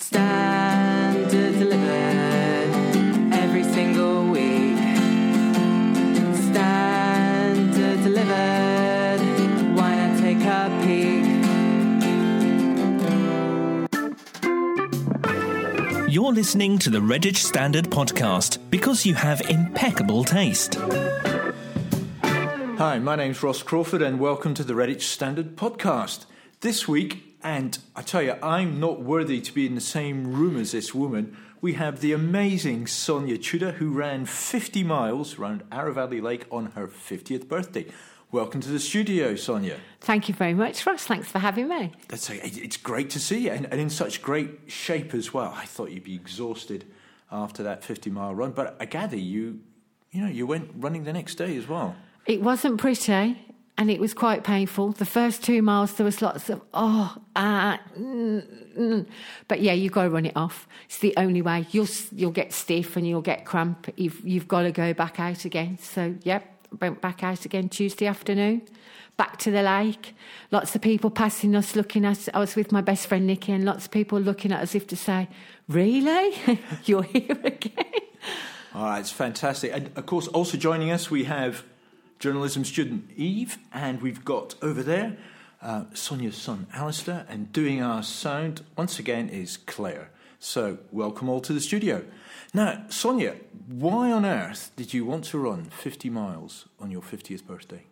Standard delivered every single week. Standard delivered. Why not take a peek? You're listening to the Redditch Standard podcast because you have impeccable taste. Hi, my name's Ross Crawford, and welcome to the Redditch Standard podcast. This week, and I tell you, I'm not worthy to be in the same room as this woman. We have the amazing Sonia Tudor, who ran 50 miles around Arrow Valley Lake on her 50th birthday. Welcome to the studio, Sonia. Thank you very much, Ross. Thanks for having me. That's it's great to see you, and, and in such great shape as well. I thought you'd be exhausted after that 50 mile run, but I gather you, you know, you went running the next day as well. It wasn't pretty and it was quite painful. The first two miles, there was lots of, oh, ah, mm, mm. but yeah, you've got to run it off. It's the only way. You'll, you'll get stiff and you'll get cramp. You've, you've got to go back out again. So, yep, went back out again Tuesday afternoon, back to the lake. Lots of people passing us, looking at I was with my best friend Nikki, and lots of people looking at us as if to say, Really? You're here again? All right, it's fantastic. And of course, also joining us, we have journalism student Eve, and we've got over there uh, Sonia's son Alistair, and doing our sound once again is Claire. So, welcome all to the studio. Now, Sonia, why on earth did you want to run 50 miles on your 50th birthday?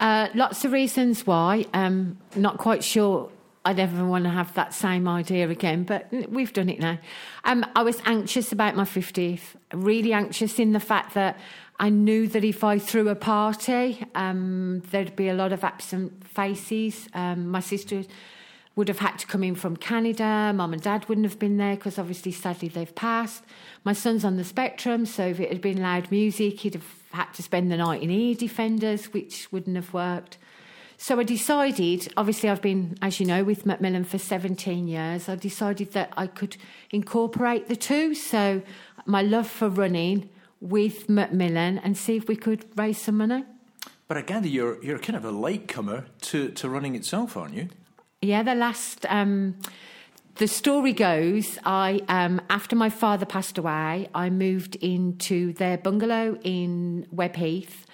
Uh, lots of reasons why. Um, not quite sure I'd ever want to have that same idea again, but we've done it now. Um, I was anxious about my 50th, really anxious in the fact that I knew that if I threw a party, um, there'd be a lot of absent faces. Um, my sister would have had to come in from Canada. Mum and dad wouldn't have been there because obviously, sadly, they've passed. My son's on the spectrum, so if it had been loud music, he'd have had to spend the night in ear defenders, which wouldn't have worked. So I decided, obviously, I've been, as you know, with Macmillan for 17 years. I decided that I could incorporate the two. So my love for running with Macmillan and see if we could raise some money. But I gather you're you're kind of a latecomer to, to running itself, aren't you? Yeah, the last um, the story goes, I um, after my father passed away, I moved into their bungalow in Webheath,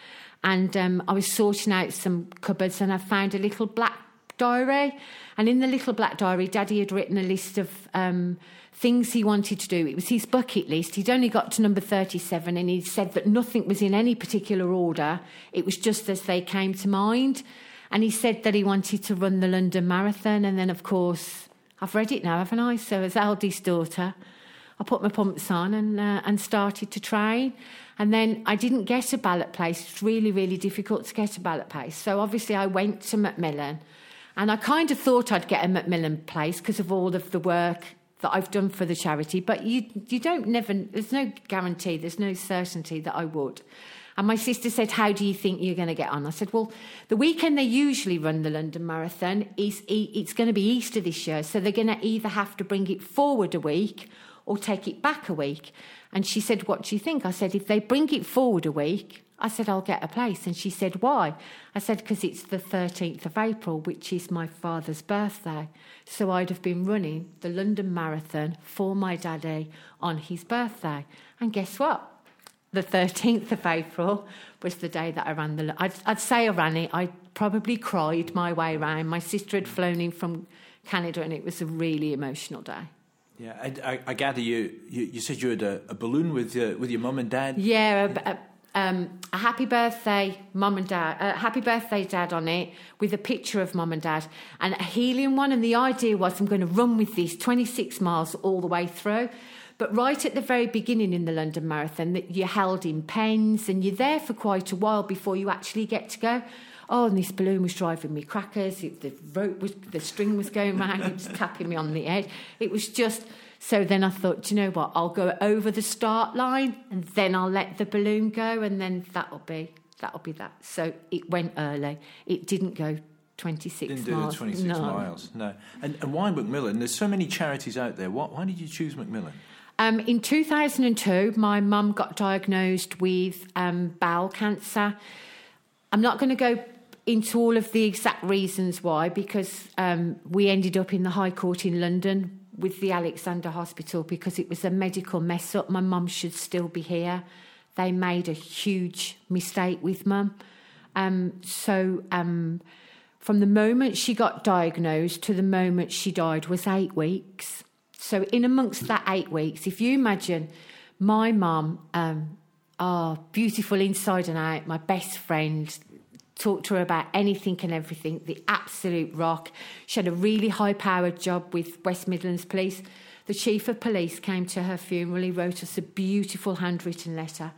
and um, I was sorting out some cupboards, and I found a little black diary, and in the little black diary, Daddy had written a list of um, things he wanted to do. It was his bucket list. He'd only got to number 37 and he said that nothing was in any particular order. It was just as they came to mind. And he said that he wanted to run the London Marathon. And then, of course, I've read it now, haven't I? So, as Aldi's daughter, I put my pumps on and, uh, and started to train. And then I didn't get a ballot place. It's really, really difficult to get a ballot place. So, obviously, I went to Macmillan. And I kind of thought I'd get a Macmillan place because of all of the work that I've done for the charity, but you you don't never there's no guarantee, there's no certainty that I would. And my sister said, How do you think you're going to get on? I said, Well, the weekend they usually run the London Marathon is it's going to be Easter this year. So they're going to either have to bring it forward a week or take it back a week. And she said, What do you think? I said, If they bring it forward a week, I said, I'll get a place. And she said, Why? I said, Because it's the 13th of April, which is my father's birthday. So I'd have been running the London Marathon for my daddy on his birthday. And guess what? The 13th of April was the day that I ran the. I'd, I'd say I ran it. I probably cried my way around. My sister had flown in from Canada, and it was a really emotional day. Yeah, I, I, I gather you, you, you. said you had a, a balloon with your with your mum and dad. Yeah, a, a, um, a happy birthday, mum and dad, uh, happy birthday, dad on it with a picture of mum and dad and a helium one. And the idea was I'm going to run with this 26 miles all the way through. But right at the very beginning in the London Marathon, that you're held in pens and you're there for quite a while before you actually get to go. Oh, and this balloon was driving me crackers. It, the rope was, the string was going round. It was tapping me on the head. It was just so then I thought, do you know what? I'll go over the start line and then I'll let the balloon go, and then that'll be that'll be that. So it went early. It didn't go 26 Didn't miles. do the 26 no. miles, no. And, and why Macmillan? There's so many charities out there. What, why did you choose Macmillan? Um, in 2002, my mum got diagnosed with um, bowel cancer. I'm not going to go into all of the exact reasons why, because um, we ended up in the High Court in London with the Alexander Hospital because it was a medical mess up. My mum should still be here. They made a huge mistake with mum. Um, so um, from the moment she got diagnosed to the moment she died was eight weeks. So in amongst that eight weeks, if you imagine my mum, um, oh, beautiful inside and out, my best friend, talked to her about anything and everything, the absolute rock. She had a really high powered job with West Midlands Police. The chief of police came to her funeral. He wrote us a beautiful handwritten letter.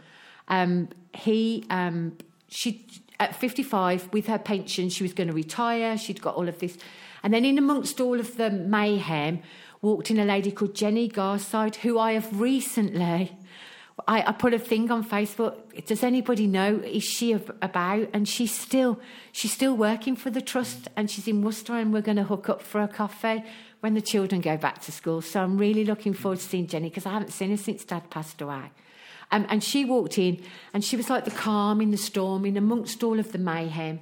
Um, he, um, she, at 55, with her pension, she was going to retire. She'd got all of this. And then, in amongst all of the mayhem, walked in a lady called Jenny Garside, who I have recently I, I, put a thing on Facebook. Does anybody know? Is she about? And she's still she's still working for the trust, and she's in Worcester, and we're going to hook up for a coffee when the children go back to school. So I'm really looking forward to seeing Jenny because I haven't seen her since Dad passed away. Um, and she walked in, and she was like the calm in the storm, in amongst all of the mayhem.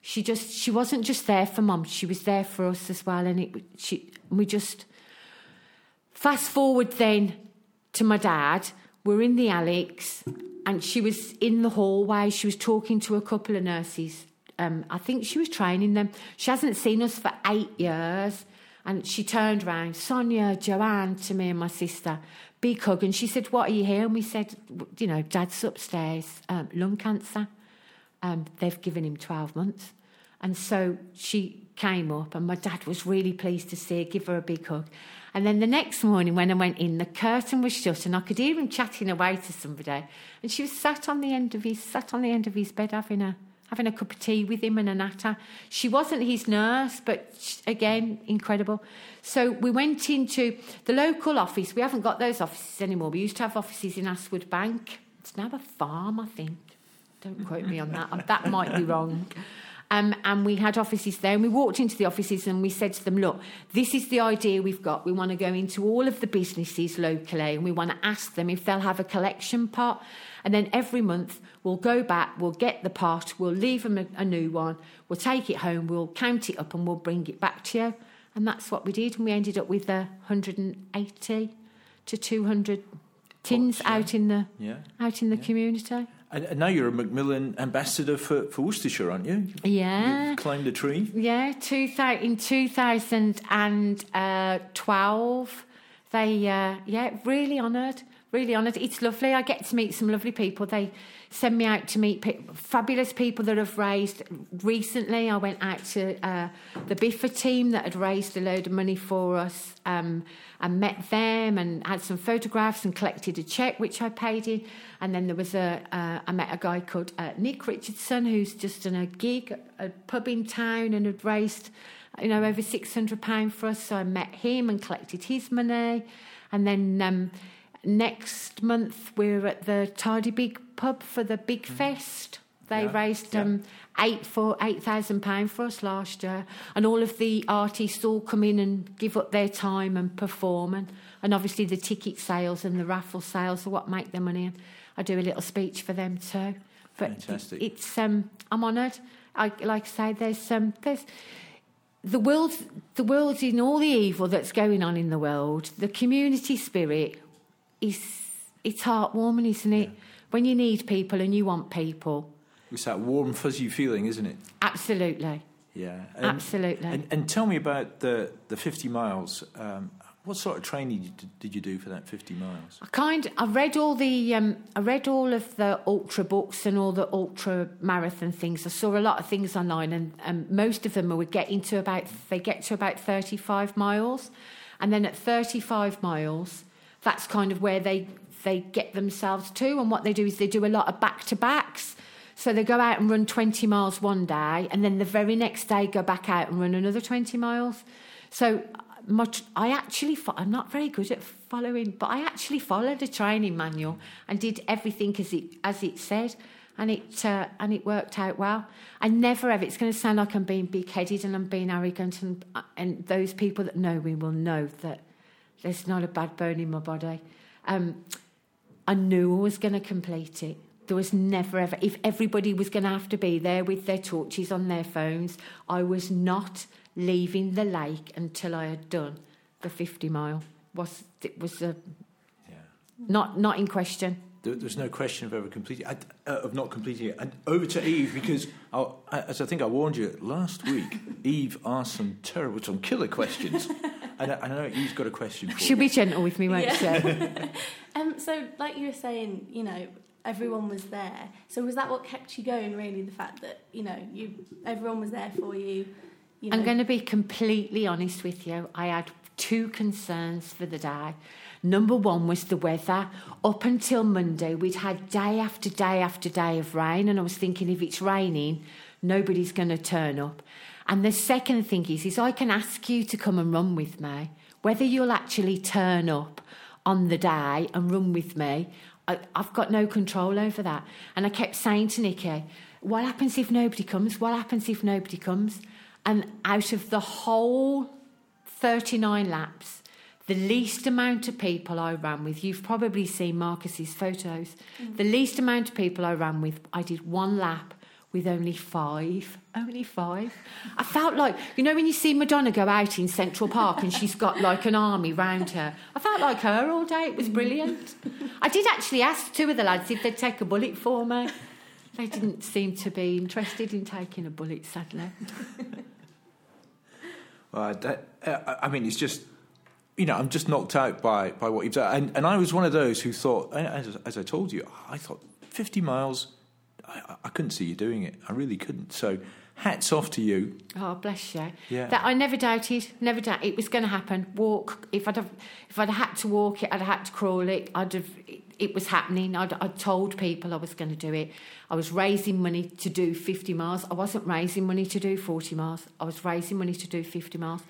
She just she wasn't just there for Mum; she was there for us as well. And it she we just fast forward then to my dad we're in the Alex, and she was in the hallway. She was talking to a couple of nurses. Um, I think she was training them. She hasn't seen us for eight years. And she turned around, Sonia, Joanne, to me and my sister, big hug. And she said, What are you here? And we said, You know, dad's upstairs, um, lung cancer. Um, they've given him 12 months. And so she came up, and my dad was really pleased to see her, give her a big hug. And then the next morning, when I went in, the curtain was shut, and I could hear him chatting away to somebody. And she was sat on the end of his sat on the end of his bed having a having a cup of tea with him and a natter. She wasn't his nurse, but she, again, incredible. So we went into the local office. We haven't got those offices anymore. We used to have offices in Astwood Bank. It's now a farm, I think. Don't quote me on that. that might be wrong. Um, and we had offices there, and we walked into the offices and we said to them, Look, this is the idea we've got. We want to go into all of the businesses locally and we want to ask them if they'll have a collection pot. And then every month we'll go back, we'll get the pot, we'll leave them a, a new one, we'll take it home, we'll count it up, and we'll bring it back to you. And that's what we did. And we ended up with uh, 180 to 200 tins out in the yeah. out in the yeah. community. And, now you're a Macmillan ambassador for, for Worcestershire, aren't you? Yeah. You've climbed a tree. Yeah, two, in 2012. They, uh, yeah, really honoured, really honoured. It's lovely. I get to meet some lovely people. They send me out to meet pe- fabulous people that have raised. Recently, I went out to uh, the Biffa team that had raised a load of money for us um, and met them and had some photographs and collected a cheque, which I paid in. And then there was a, uh, I met a guy called uh, Nick Richardson, who's just done a gig, a pub in town, and had raised, you know, over £600 for us. So I met him and collected his money. And then um, next month we're at the Tardebigge Pub for the Big mm. Fest. They yeah, raised um, yeah. eight for eight thousand pound for us last year, and all of the artists all come in and give up their time and perform, and, and obviously the ticket sales and the raffle sales are what make the money. And I do a little speech for them too. But Fantastic. It's um, I'm honoured. I like I say, there's um, there's the world, the world in all the evil that's going on in the world. The community spirit is it's heartwarming, isn't it? Yeah. When you need people and you want people. It's that warm, fuzzy feeling, isn't it? Absolutely. Yeah, and, absolutely. And, and, tell me about the the fifty miles. Um, what sort of training did you do for that fifty miles? I kind. I read all the. Um, I read all of the ultra books and all the ultra marathon things. I saw a lot of things online, and, and most of them were getting to about. They get to about thirty five miles, and then at thirty five miles, that's kind of where they they get themselves to. And what they do is they do a lot of back to backs. So they go out and run 20 miles one day, and then the very next day go back out and run another 20 miles. So much, I actually, I'm not very good at following, but I actually followed a training manual and did everything as it as it said, and it uh, and it worked out well. I never ever. It's going to sound like I'm being big headed and I'm being arrogant, and and those people that know me will know that there's not a bad bone in my body. Um, I knew I was going to complete it. There was never ever, if everybody was going to have to be there with their torches on their phones, I was not leaving the lake until I had done the 50 mile. Was it was a, Yeah. not not in question. There, there's no question of ever completing uh, of not completing it. And over to Eve because, I'll, as I think I warned you last week, Eve asked some terrible, some killer questions, and I, I know Eve's got a question for She'll you. be gentle with me, won't Yeah. she? Um, so, like you were saying, you know, everyone was there. So, was that what kept you going? Really, the fact that you know, you everyone was there for you. you know. I'm going to be completely honest with you. I had two concerns for the day. Number one was the weather. Up until Monday, we'd had day after day after day of rain, and I was thinking if it's raining, nobody's going to turn up. And the second thing is, is I can ask you to come and run with me. Whether you'll actually turn up on the day and run with me, I, I've got no control over that. And I kept saying to Nikki, what happens if nobody comes? What happens if nobody comes? And out of the whole 39 laps, the least amount of people I ran with, you've probably seen Marcus's photos, mm. the least amount of people I ran with, I did one lap with only five. Only five. I felt like, you know, when you see Madonna go out in Central Park and she's got like an army round her, I felt like her all day. It was brilliant. I did actually ask two of the lads if they'd take a bullet for me. They didn't seem to be interested in taking a bullet, sadly. Uh, that, uh, I mean, it's just, you know, I'm just knocked out by, by what you've done. And, and I was one of those who thought, as, as I told you, I thought 50 miles, I, I couldn't see you doing it. I really couldn't. So hats off to you. Oh, bless you. Yeah. That I never doubted, never doubted it was going to happen. Walk. If I'd have, if I'd had to walk it, I'd have had to crawl it. I'd have. It, it was happening. I'd, I'd told people I was going to do it. I was raising money to do 50 miles. I wasn't raising money to do 40 miles. I was raising money to do 50 miles.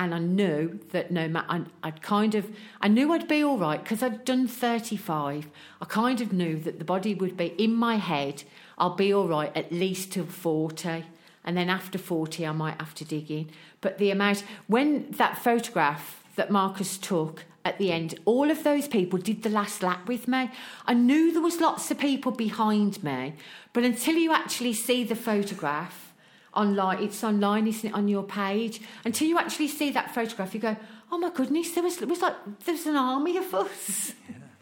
And I knew that no matter, I'd, kind of, I knew I'd be all right because I'd done 35. I kind of knew that the body would be in my head, I'll be all right at least till 40 and then after 40 I might have to dig in. But the amount, when that photograph that Marcus took at the end, all of those people did the last lap with me. I knew there was lots of people behind me, but until you actually see the photograph online, it's online, isn't it, on your page? Until you actually see that photograph, you go, oh my goodness, there was, it was like, there was an army of us.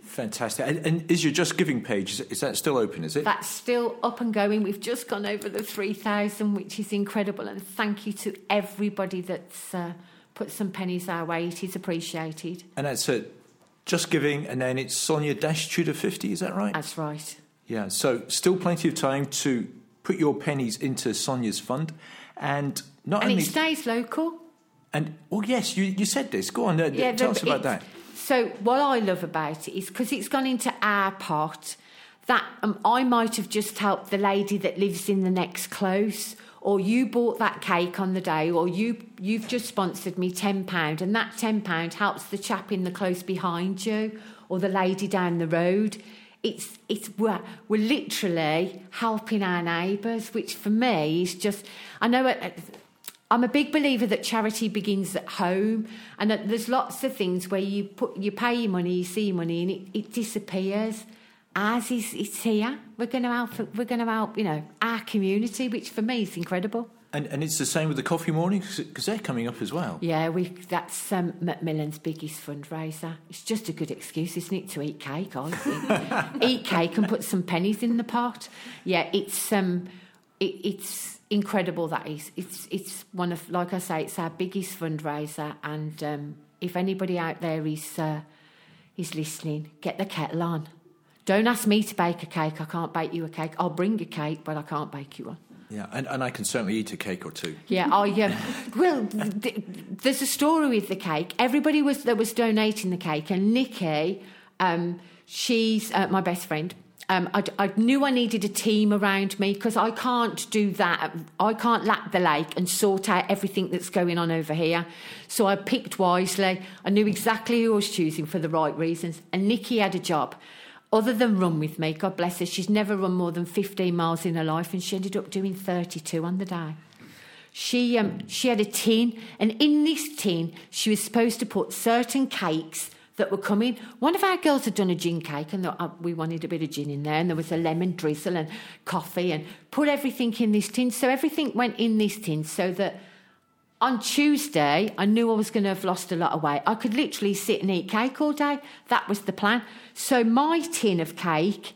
Fantastic. And, and is your Just Giving page, is, is that still open, is it? That's still up and going. We've just gone over the 3,000, which is incredible. And thank you to everybody that's uh, put some pennies our way. It is appreciated. and that's it. Just Giving, and then it's Sonia Dash Tudor 50, is that right? That's right. Yeah, so still plenty of time to put your pennies into Sonia's fund. And not And only. it stays local. and, oh, yes, you, you said this. Go on, uh, Yeah, tell the- us about that. So what I love about it is because it's gone into our pot. That um, I might have just helped the lady that lives in the next close, or you bought that cake on the day, or you you've just sponsored me ten pound, and that ten pound helps the chap in the close behind you, or the lady down the road. It's it's we're, we're literally helping our neighbours, which for me is just I know. It, I'm a big believer that charity begins at home, and that there's lots of things where you put you pay your money, you see your money, and it, it disappears. Ours is it's here. We're going to help. We're going to help. You know our community, which for me is incredible. And, and it's the same with the coffee mornings because they're coming up as well. Yeah, we that's um, Macmillan's biggest fundraiser. It's just a good excuse, isn't it, to eat cake? I think eat cake and put some pennies in the pot. Yeah, it's um, it, it's incredible. That is, it's it's one of like I say, it's our biggest fundraiser. And um, if anybody out there is uh, is listening, get the kettle on. Don't ask me to bake a cake. I can't bake you a cake. I'll bring a cake, but I can't bake you one. Yeah, and, and I can certainly eat a cake or two. Yeah, I um, well, th- there's a story with the cake. Everybody was that was donating the cake, and Nikki, um, she's uh, my best friend. Um, I, I knew I needed a team around me because I can't do that. I can't lap the lake and sort out everything that's going on over here. So I picked wisely. I knew exactly who I was choosing for the right reasons. And Nikki had a job. Other than run with me, God bless her, she's never run more than 15 miles in her life, and she ended up doing 32 on the day. She um, she had a tin, and in this tin, she was supposed to put certain cakes that were coming. One of our girls had done a gin cake, and uh, we wanted a bit of gin in there, and there was a lemon drizzle and coffee, and put everything in this tin. So everything went in this tin, so that on Tuesday, I knew I was going to have lost a lot of weight. I could literally sit and eat cake all day. That was the plan. So my tin of cake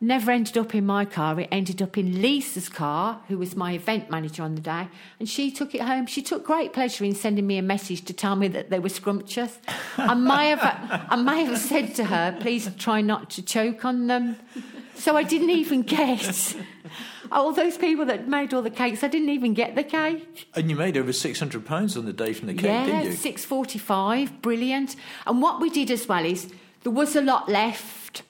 never ended up in my car. It ended up in Lisa's car, who was my event manager on the day, and she took it home. She took great pleasure in sending me a message to tell me that they were scrumptious. I may have, I may have said to her, "Please try not to choke on them." So I didn't even get all those people that made all the cakes. I didn't even get the cake. And you made over six hundred pounds on the day from the cake, yeah, didn't you? six forty-five, brilliant. And what we did as well is there was a lot left.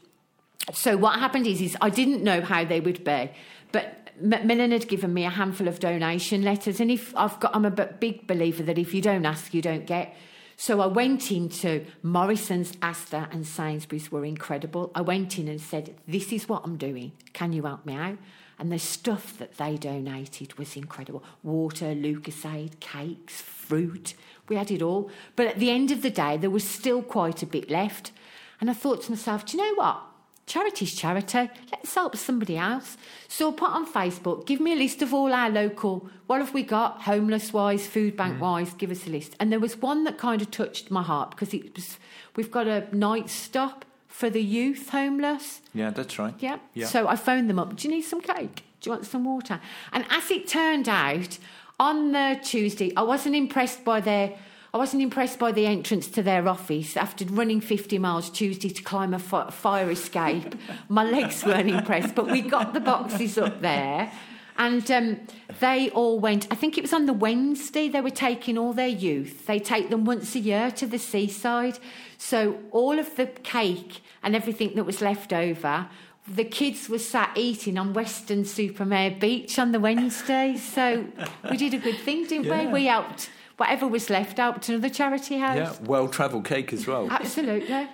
So what happened is, is I didn't know how they would be, but Macmillan had given me a handful of donation letters, and if I've got, I'm a big believer that if you don't ask, you don't get. So I went into Morrison's, Asda, and Sainsbury's were incredible. I went in and said, "This is what I'm doing. Can you help me out?" And the stuff that they donated was incredible: water, Lucozade, cakes, fruit. We had it all. But at the end of the day, there was still quite a bit left. And I thought to myself, do you know what? Charity's charity. Let's help somebody else. So put on Facebook, give me a list of all our local, what have we got, homeless wise, food bank mm. wise, give us a list. And there was one that kind of touched my heart because it was, we've got a night stop for the youth homeless. Yeah, that's right. Yeah. Yeah. So I phoned them up. Do you need some cake? Do you want some water? And as it turned out, on the Tuesday, I wasn't impressed by their. I wasn't impressed by the entrance to their office after running 50 miles Tuesday to climb a fi- fire escape. My legs weren't impressed, but we got the boxes up there. And um, they all went, I think it was on the Wednesday, they were taking all their youth. They take them once a year to the seaside. So all of the cake and everything that was left over, the kids were sat eating on Weston-super-Mare Beach on the Wednesday. So we did a good thing, didn't Yeah. we? We helped whatever was left out to another charity house. Yeah, well travelled cake as well. Absolutely.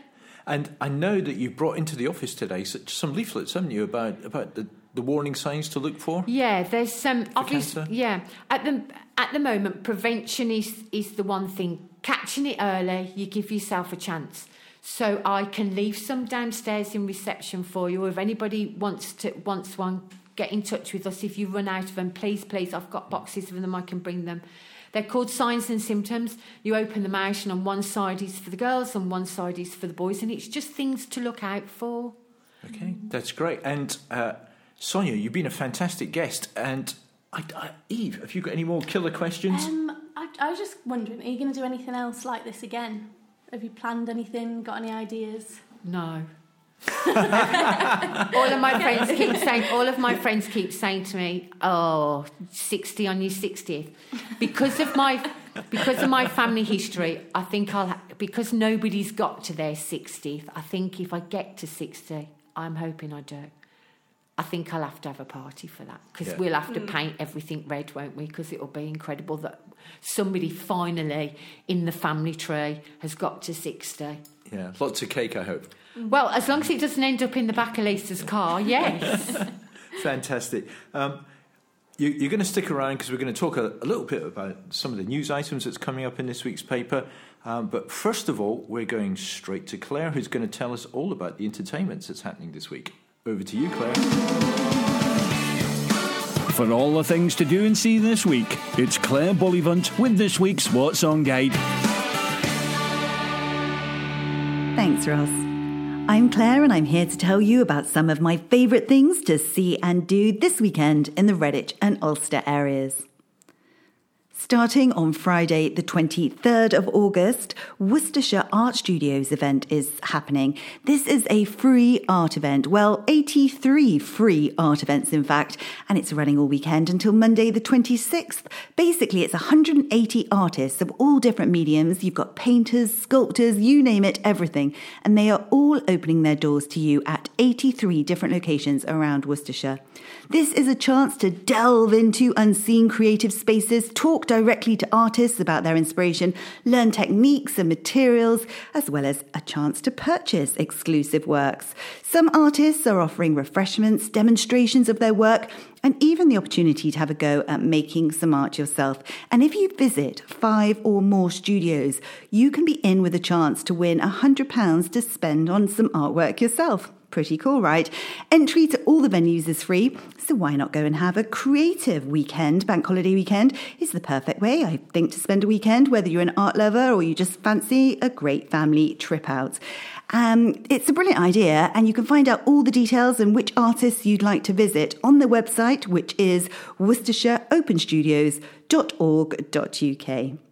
And I know that you brought into the office today some leaflets, haven't you, about about the, the warning signs to look for? Yeah, there's some obvious. cancer? Yeah, at the at the moment, prevention is is the one thing. Catching it early, you give yourself a chance. So I can leave some downstairs in reception for you. If anybody wants to wants one, get in touch with us. If you run out of them, please, please, I've got boxes of them. I can bring them. They're called signs and symptoms. You open them out, and on one side is for the girls, and one side is for the boys, and it's just things to look out for. Okay, that's great. And uh, Sonia, you've been a fantastic guest. And I, I, Eve, have you got any more killer questions? Um, I, I was just wondering, are you going to do anything else like this again? Have you planned anything? Got any ideas? No. All of my friends keep saying all of my friends keep saying to me, "Oh, 60 on your 60th." Because of my because of my family history, I think I'll ha- because nobody's got to their 60th. I think if I get to 60, I'm hoping I do. I think I'll have to have a party for that because Yeah. we'll have to hmm. paint everything red, won't we? Because it'll be incredible that somebody finally in the family tree has got to 60. Yeah, lots of cake, I hope. Well, as long as it doesn't end up in the back of Lisa's car, yes. Fantastic. Um, you, you're going to stick around because we're going to talk a, a little bit about some of the news items that's coming up in this week's paper. Um, but first of all, we're going straight to Claire, who's going to tell us all about the entertainments that's happening this week. Over to you, Claire. For all the things to do and see this week, it's Claire Bullivant with this week's What's On Guide. Thanks, Ross. I'm Claire, and I'm here to tell you about some of my favourite things to see and do this weekend in the Redditch and Alcester areas. Starting on Friday, the 23rd of August, Worcestershire Art Studios event is happening. This is a free art event. Well, 83 free art events, in fact, and it's running all weekend until Monday, the 26th. Basically, it's 180 artists of all different mediums. You've got painters, sculptors, you name it, everything. And they are all opening their doors to you at 83 different locations around Worcestershire. This is a chance to delve into unseen creative spaces, talk directly to artists about their inspiration, learn techniques and materials, as well as a chance to purchase exclusive works. Some artists are offering refreshments, demonstrations of their work, and even the opportunity to have a go at making some art yourself. And if you visit five or more studios, you can be in with a chance to win £100 to spend on some artwork yourself. Pretty cool, right? Entry to all the venues is free, so why not go and have a creative weekend? Bank holiday weekend is the perfect way, I think, to spend a weekend, whether you're an art lover or you just fancy a great family trip out. Um, it's a brilliant idea, and you can find out all the details and which artists you'd like to visit on the website, which is worcestershireopenstudios.org.uk.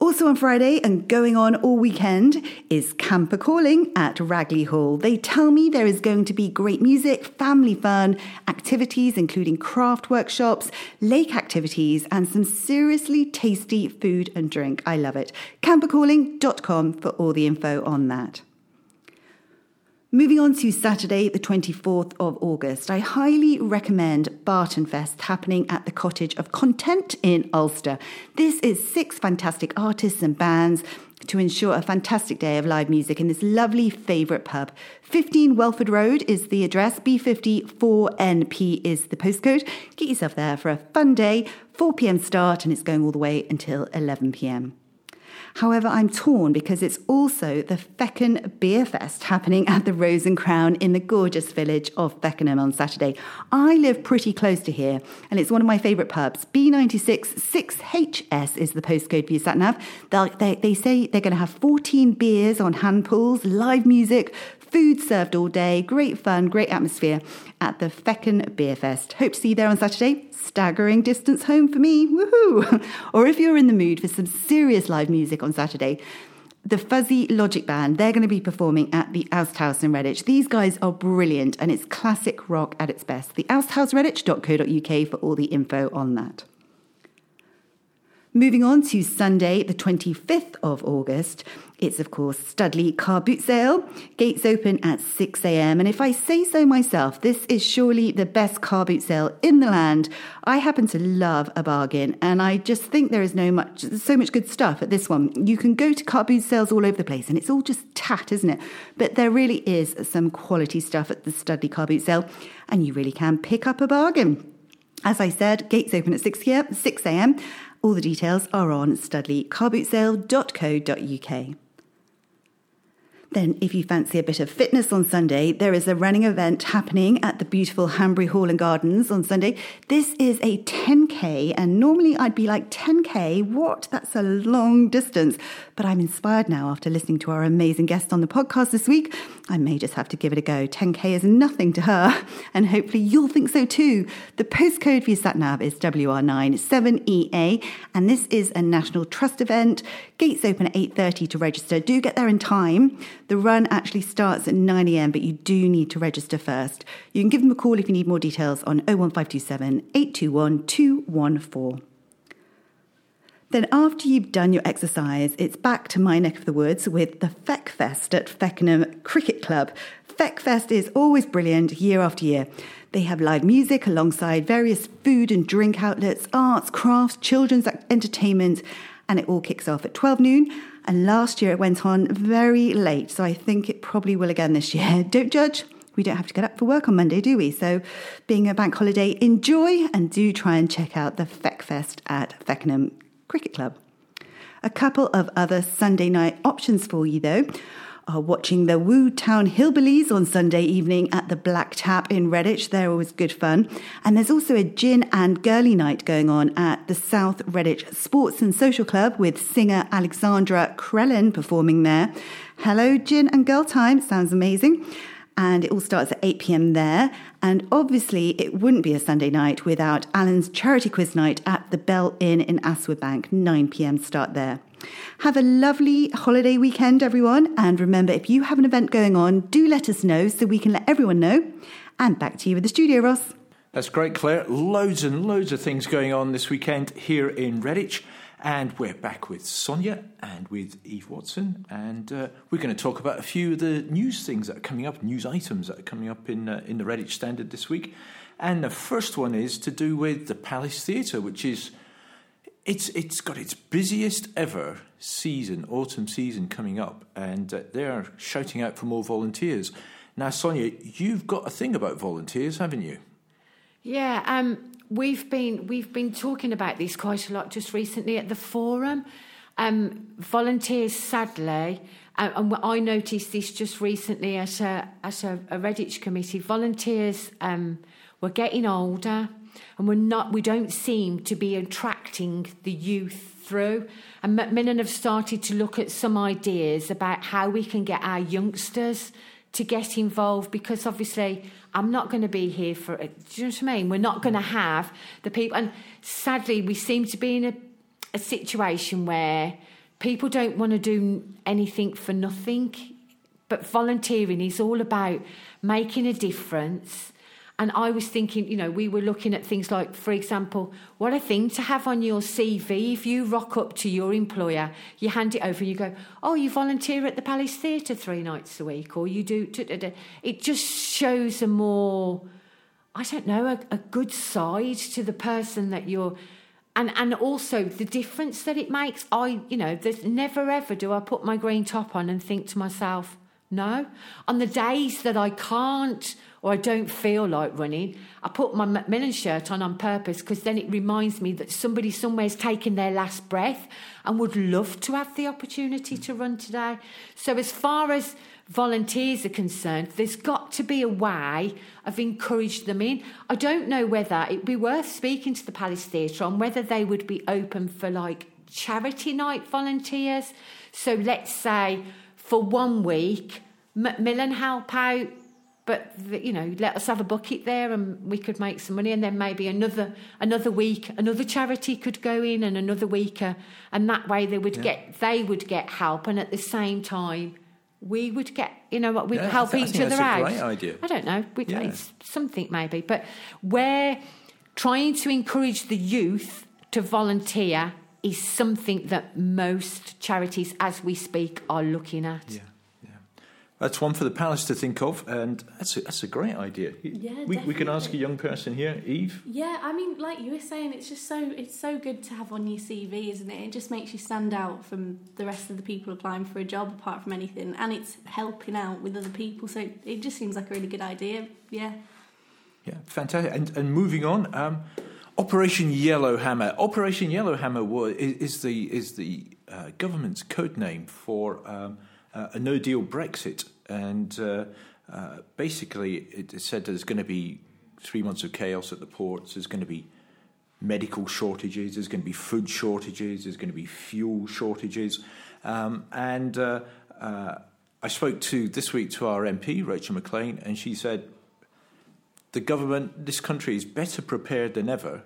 Also on Friday and going on all weekend is Camper Calling at Ragley Hall. They tell me there is going to be great music, family fun, activities including craft workshops, lake activities, and some seriously tasty food and drink. I love it. Campercalling.com for all the info on that. Moving on to Saturday, the 24th of August, I highly recommend Barton Fest happening at the Cottage of Content in Alcester. This is six fantastic artists and bands to ensure a fantastic day of live music in this lovely favourite pub. 15 Welford Road is the address, B54NP is the postcode. Get yourself there for a fun day, 4 pm start, and it's going all the way until 11 pm. However, I'm torn because it's also the Feckenham Beer Fest happening at the Rose and Crown in the gorgeous village of Feckenham on Saturday. I live pretty close to here and it's one of my favourite pubs. B96 6HS is the postcode for your sat nav. They, they say they're going to have 14 beers on hand pools, live music, food served all day, great fun, great atmosphere at the Feckenham Beer Fest. Hope to see you there on Saturday staggering distance home for me. Woohoo! or if you're in the mood for some serious live music on Saturday, the Fuzzy Logic Band, they're going to be performing at the House in Redditch. These guys are brilliant and it's classic rock at its best. The Redditch.co.uk for all the info on that. Moving on to Sunday, the 25th of August, it's of course Studley Car Boot Sale. Gates open at 6am. And if I say so myself, this is surely the best car boot sale in the land. I happen to love a bargain and I just think there is no much so much good stuff at this one. You can go to car boot sales all over the place and it's all just tat, isn't it? But there really is some quality stuff at the Studley Car Boot Sale and you really can pick up a bargain. As I said, gates open at 6 a.m. All the details are on studleycarbootsale.co.uk. Then, if you fancy a bit of fitness on Sunday, there is a running event happening at the beautiful Hanbury Hall and Gardens on Sunday. This is a 10K, and normally I'd be like, 10K? What? That's a long distance. But I'm inspired now after listening to our amazing guest on the podcast this week. I may just have to give it a go. 10K is nothing to her, and hopefully you'll think so too. The postcode for your sat nav is WR97EA, and this is a National Trust event. Gates open at 8:30 to register. Do get there in time. The run actually starts at 9 a.m., but you do need to register first. You can give them a call if you need more details on 01527 821 214. Then, after you've done your exercise, it's back to my neck of the woods with the Feckfest at Feckenham Cricket Club. Feckfest is always brilliant year after year. They have live music alongside various food and drink outlets, arts, crafts, children's entertainment, and it all kicks off at 12 noon and last year it went on very late, so I think it probably will again this year. Don't judge. We don't have to get up for work on Monday, do we? So, being a bank holiday, enjoy and do try and check out the Feckfest at Feckenham Cricket Club. A couple of other Sunday night options for you, though are watching the Woo Town Hillbillies on Sunday evening at the Black Tap in Redditch. They're always good fun. And there's also a gin and girly night going on at the South Redditch Sports and Social Club with singer Alexandra Krellin performing there. Hello, gin and girl time. Sounds amazing and it all starts at 8 pm there. And obviously, it wouldn't be a Sunday night without Alan's charity quiz night at the Bell Inn in Astwood Bank, 9 pm start there. Have a lovely holiday weekend, everyone. And remember, if you have an event going on, do let us know so we can let everyone know. And back to you with the studio, Ross. That's great, Claire. Loads and loads of things going on this weekend here in Redditch. And we're back with Sonia and with Eve Watson, and uh, we're going to talk about a few of the news things that are coming up, news items that are coming up in uh, in the Redditch Standard this week. And the first one is to do with the Palace Theatre, which is it's it's got its busiest ever season, autumn season coming up, and uh, they are shouting out for more volunteers. Now, Sonia, you've got a thing about volunteers, haven't you? Yeah, um, we've been we've been talking about this quite a lot just recently at the forum. um, volunteers, sadly, uh, and I noticed this just recently at a, at a, a Redditch committee, volunteers um, were getting older and we're not, we don't seem to be attracting the youth through. And Macmillan have started to look at some ideas about how we can get our youngsters to get involved because obviously I'm not going to be here for it. Do you know what I mean? We're not going to have the people. And sadly, we seem to be in a, a situation where people don't want to do anything for nothing. But volunteering is all about making a difference and I was thinking, you know, we were looking at things like, for example, what a thing to have on your CV. If you rock up to your employer, you hand it over and you go, oh, you volunteer at the Palace Theatre three nights a week, or you do. It just shows a more, I don't know, a, a good side to the person that you're. And, and also the difference that it makes. I, you know, there's never ever do I put my green top on and think to myself, no. On the days that I can't or I don't feel like running, I put my Macmillan shirt on on purpose because then it reminds me that somebody somewhere's taken their last breath and would love to have the opportunity to run today. So, as far as volunteers are concerned, there's got to be a way of encouraging them in. I don't know whether it'd be worth speaking to the Palace Theatre on whether they would be open for like charity night volunteers. So, let's say for one week, Macmillan help out but you know let us have a bucket there and we could make some money and then maybe another another week another charity could go in and another week uh, and that way they would yeah. get they would get help and at the same time we would get you know what we'd yeah, help each other out great idea. i don't know we'd, yeah. it's something maybe but we're trying to encourage the youth to volunteer is something that most charities as we speak are looking at yeah that's one for the palace to think of, and that's a, that's a great idea. Yeah, we, we can ask a young person here, Eve. Yeah, I mean, like you were saying, it's just so it's so good to have on your CV, isn't it? It just makes you stand out from the rest of the people applying for a job, apart from anything, and it's helping out with other people. So it just seems like a really good idea. Yeah. Yeah, fantastic. And and moving on, um, Operation Yellowhammer. Operation Yellowhammer was, is, is the is the uh, government's code name for. Um, a no deal Brexit. And uh, uh, basically, it said there's going to be three months of chaos at the ports, there's going to be medical shortages, there's going to be food shortages, there's going to be fuel shortages. Um, and uh, uh, I spoke to this week to our MP, Rachel Maclean, and she said, the government, this country is better prepared than ever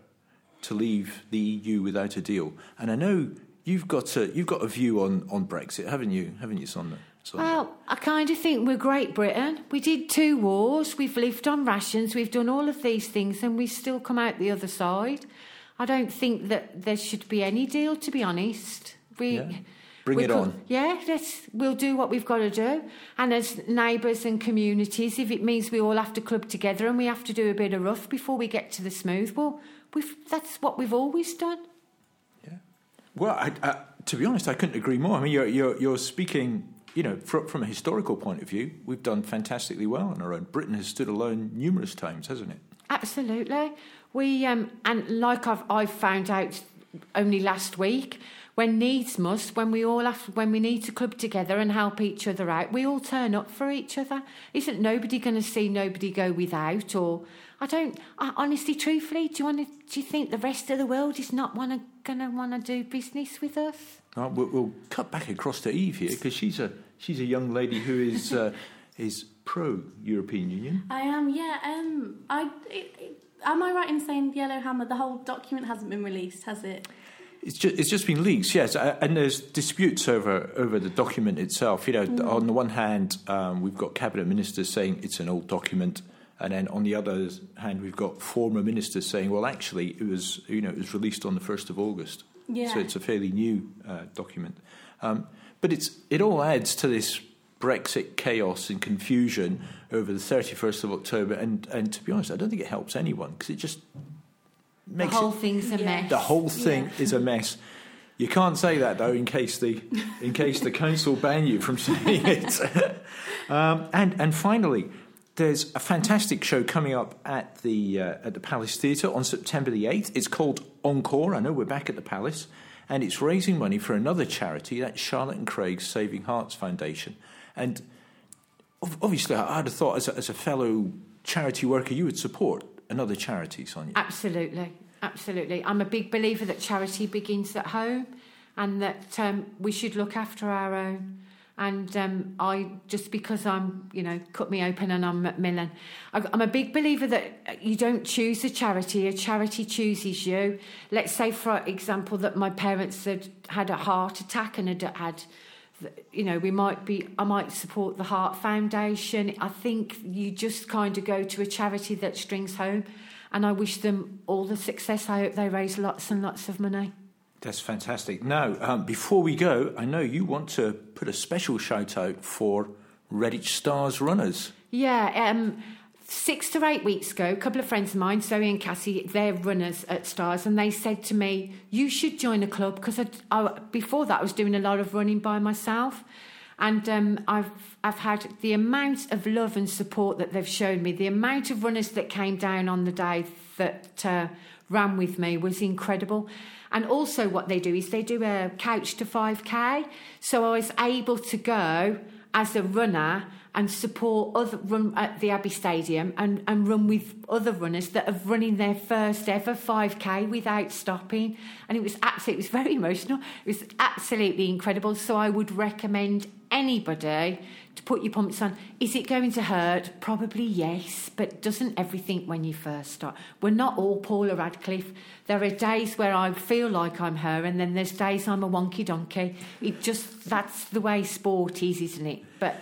to leave the EU without a deal. And I know You've got a you've got a view on, on Brexit, haven't you? Haven't you, Sonia? Well, I kind of think we're Great Britain. We did two wars. We've lived on rations. We've done all of these things, and we still come out the other side. I don't think that there should be any deal, to be honest. We. Yeah. Bring it could, on. Yeah, let's, we'll do what we've got to do. And as neighbours and communities, if it means we all have to club together and we have to do a bit of rough before we get to the smooth, well, that's what we've always done. Well, I, I, to be honest, I couldn't agree more. I mean, you're, you're, you're speaking, you know, from, a historical point of view, we've done fantastically well on our own. Britain has stood alone numerous times, hasn't it? Absolutely. We um, and like I've I've found out only last week, when needs must, when we all have, when we need to club together and help each other out, we all turn up for each other. Isn't nobody going to see nobody go without? Or I don't. I, honestly, truthfully, do you want to? Do you think the rest of the world is not want to going to want to do business with us? Uh, we'll, we'll, cut back across to Eve here because she's a she's a young lady who is uh, is pro European Union. I am, yeah. Um, I it, it, am I right in saying Yellowhammer? The whole document hasn't been released, has it? It's just, it's just been leaks, yes, and there's disputes over over the document itself. You know, mm. on the one hand, um, we've got cabinet ministers saying it's an old document. And then on the other hand, we've got former ministers saying, well, actually, it was, you know, it was released on the 1st of August. Yeah. So it's a fairly new uh, document. Um, but it's, it all adds to this Brexit chaos and confusion over the 31st of October. And, and to be honest, I don't think it helps anyone because it just makes the whole it, thing's a yeah. mess. The whole thing yeah. is a mess. You can't say that though, in case the in case the council ban you from saying it. um, and and finally, there's a fantastic show coming up at the uh, at the Palace Theatre on September the eighth. It's called Encore. I know we're back at the Palace, and it's raising money for another charity, that's Charlotte and Craig's Saving Hearts Foundation. And obviously, I'd have thought as a, as a fellow charity worker, you would support another charity, Sonia. Absolutely, absolutely. I'm a big believer that charity begins at home, and that um, we should look after our own. And um, I just because I'm, you know, cut me open and I'm Macmillan. I- I'm a big believer that you don't choose a charity; a charity chooses you. Let's say, for example, that my parents had had a heart attack and had had you know, we might be, I might support the Heart Foundation. I think you just kind of go to a charity that strings home, and I wish them all the success. I hope they raise lots and lots of money. That's fantastic. Now, um, before we go, I know you want to put a special shout out for Redditch Stars runners. Yeah, um, six to eight weeks ago, a couple of friends of mine, Zoe and Cassie, they're runners at Stars, and they said to me, "You should join a club," because before that I was doing a lot of running by myself, and um, I've I've had the amount of love and support that they've shown me, the amount of runners that came down on the day that uh, ran with me was incredible. And also, what they do is they do a couch to 5k. So I was able to go as a runner and support other run at the Abbey Stadium and, and run with other runners that are running their first ever 5k without stopping. And it was absolutely, it was very emotional. It was absolutely incredible. So I would recommend anybody to put your pumps on. Is it going to hurt? Probably yes, but doesn't everything when you first start? We're not all Paula Radcliffe. There are days where I feel like I'm her, and then there's days I'm a wonky donkey. It just that's the way sport is, isn't it? But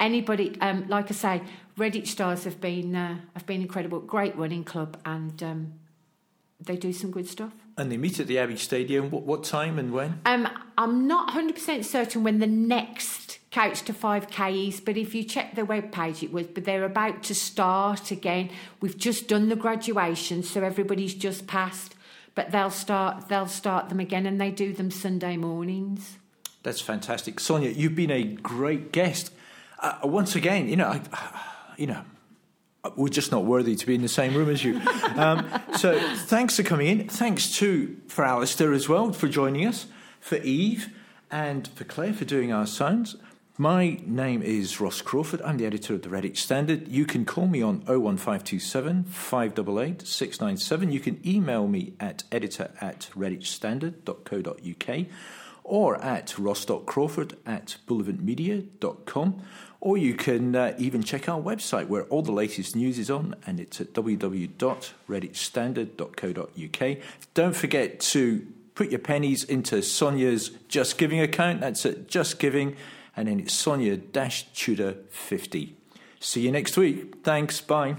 anybody, um, like I say, Redditch Stars have been uh, have been incredible. Great running club, and um, they do some good stuff. And they meet at the Abbey Stadium. What, what time and when? Um, I'm not 100% certain when the next Couch to 5K is, but if you check their webpage, it was. But they're about to start again. We've just done the graduation, so everybody's just passed. But they'll start. They'll start them again, and they do them Sunday mornings. That's fantastic, Sonia. You've been a great guest. Uh, once again, you know, I, you know, we're just not worthy to be in the same room as you. Um, so thanks for coming in. Thanks to for Alistair as well for joining us, for Eve, and for Claire for doing our sounds. My name is Ross Crawford. I'm the editor of the Redditch Standard. You can call me on 01527 588 697. You can email me at editor at redditchstandard.co.uk or at ross.crawford at bullivantmedia.com. Or you can uh, even check our website where all the latest news is on, and it's at www.redditchstandard.co.uk. Don't forget to put your pennies into Sonia's Just Giving account. That's at Just Giving, and then it's Sonia Tudor 50. See you next week. Thanks. Bye.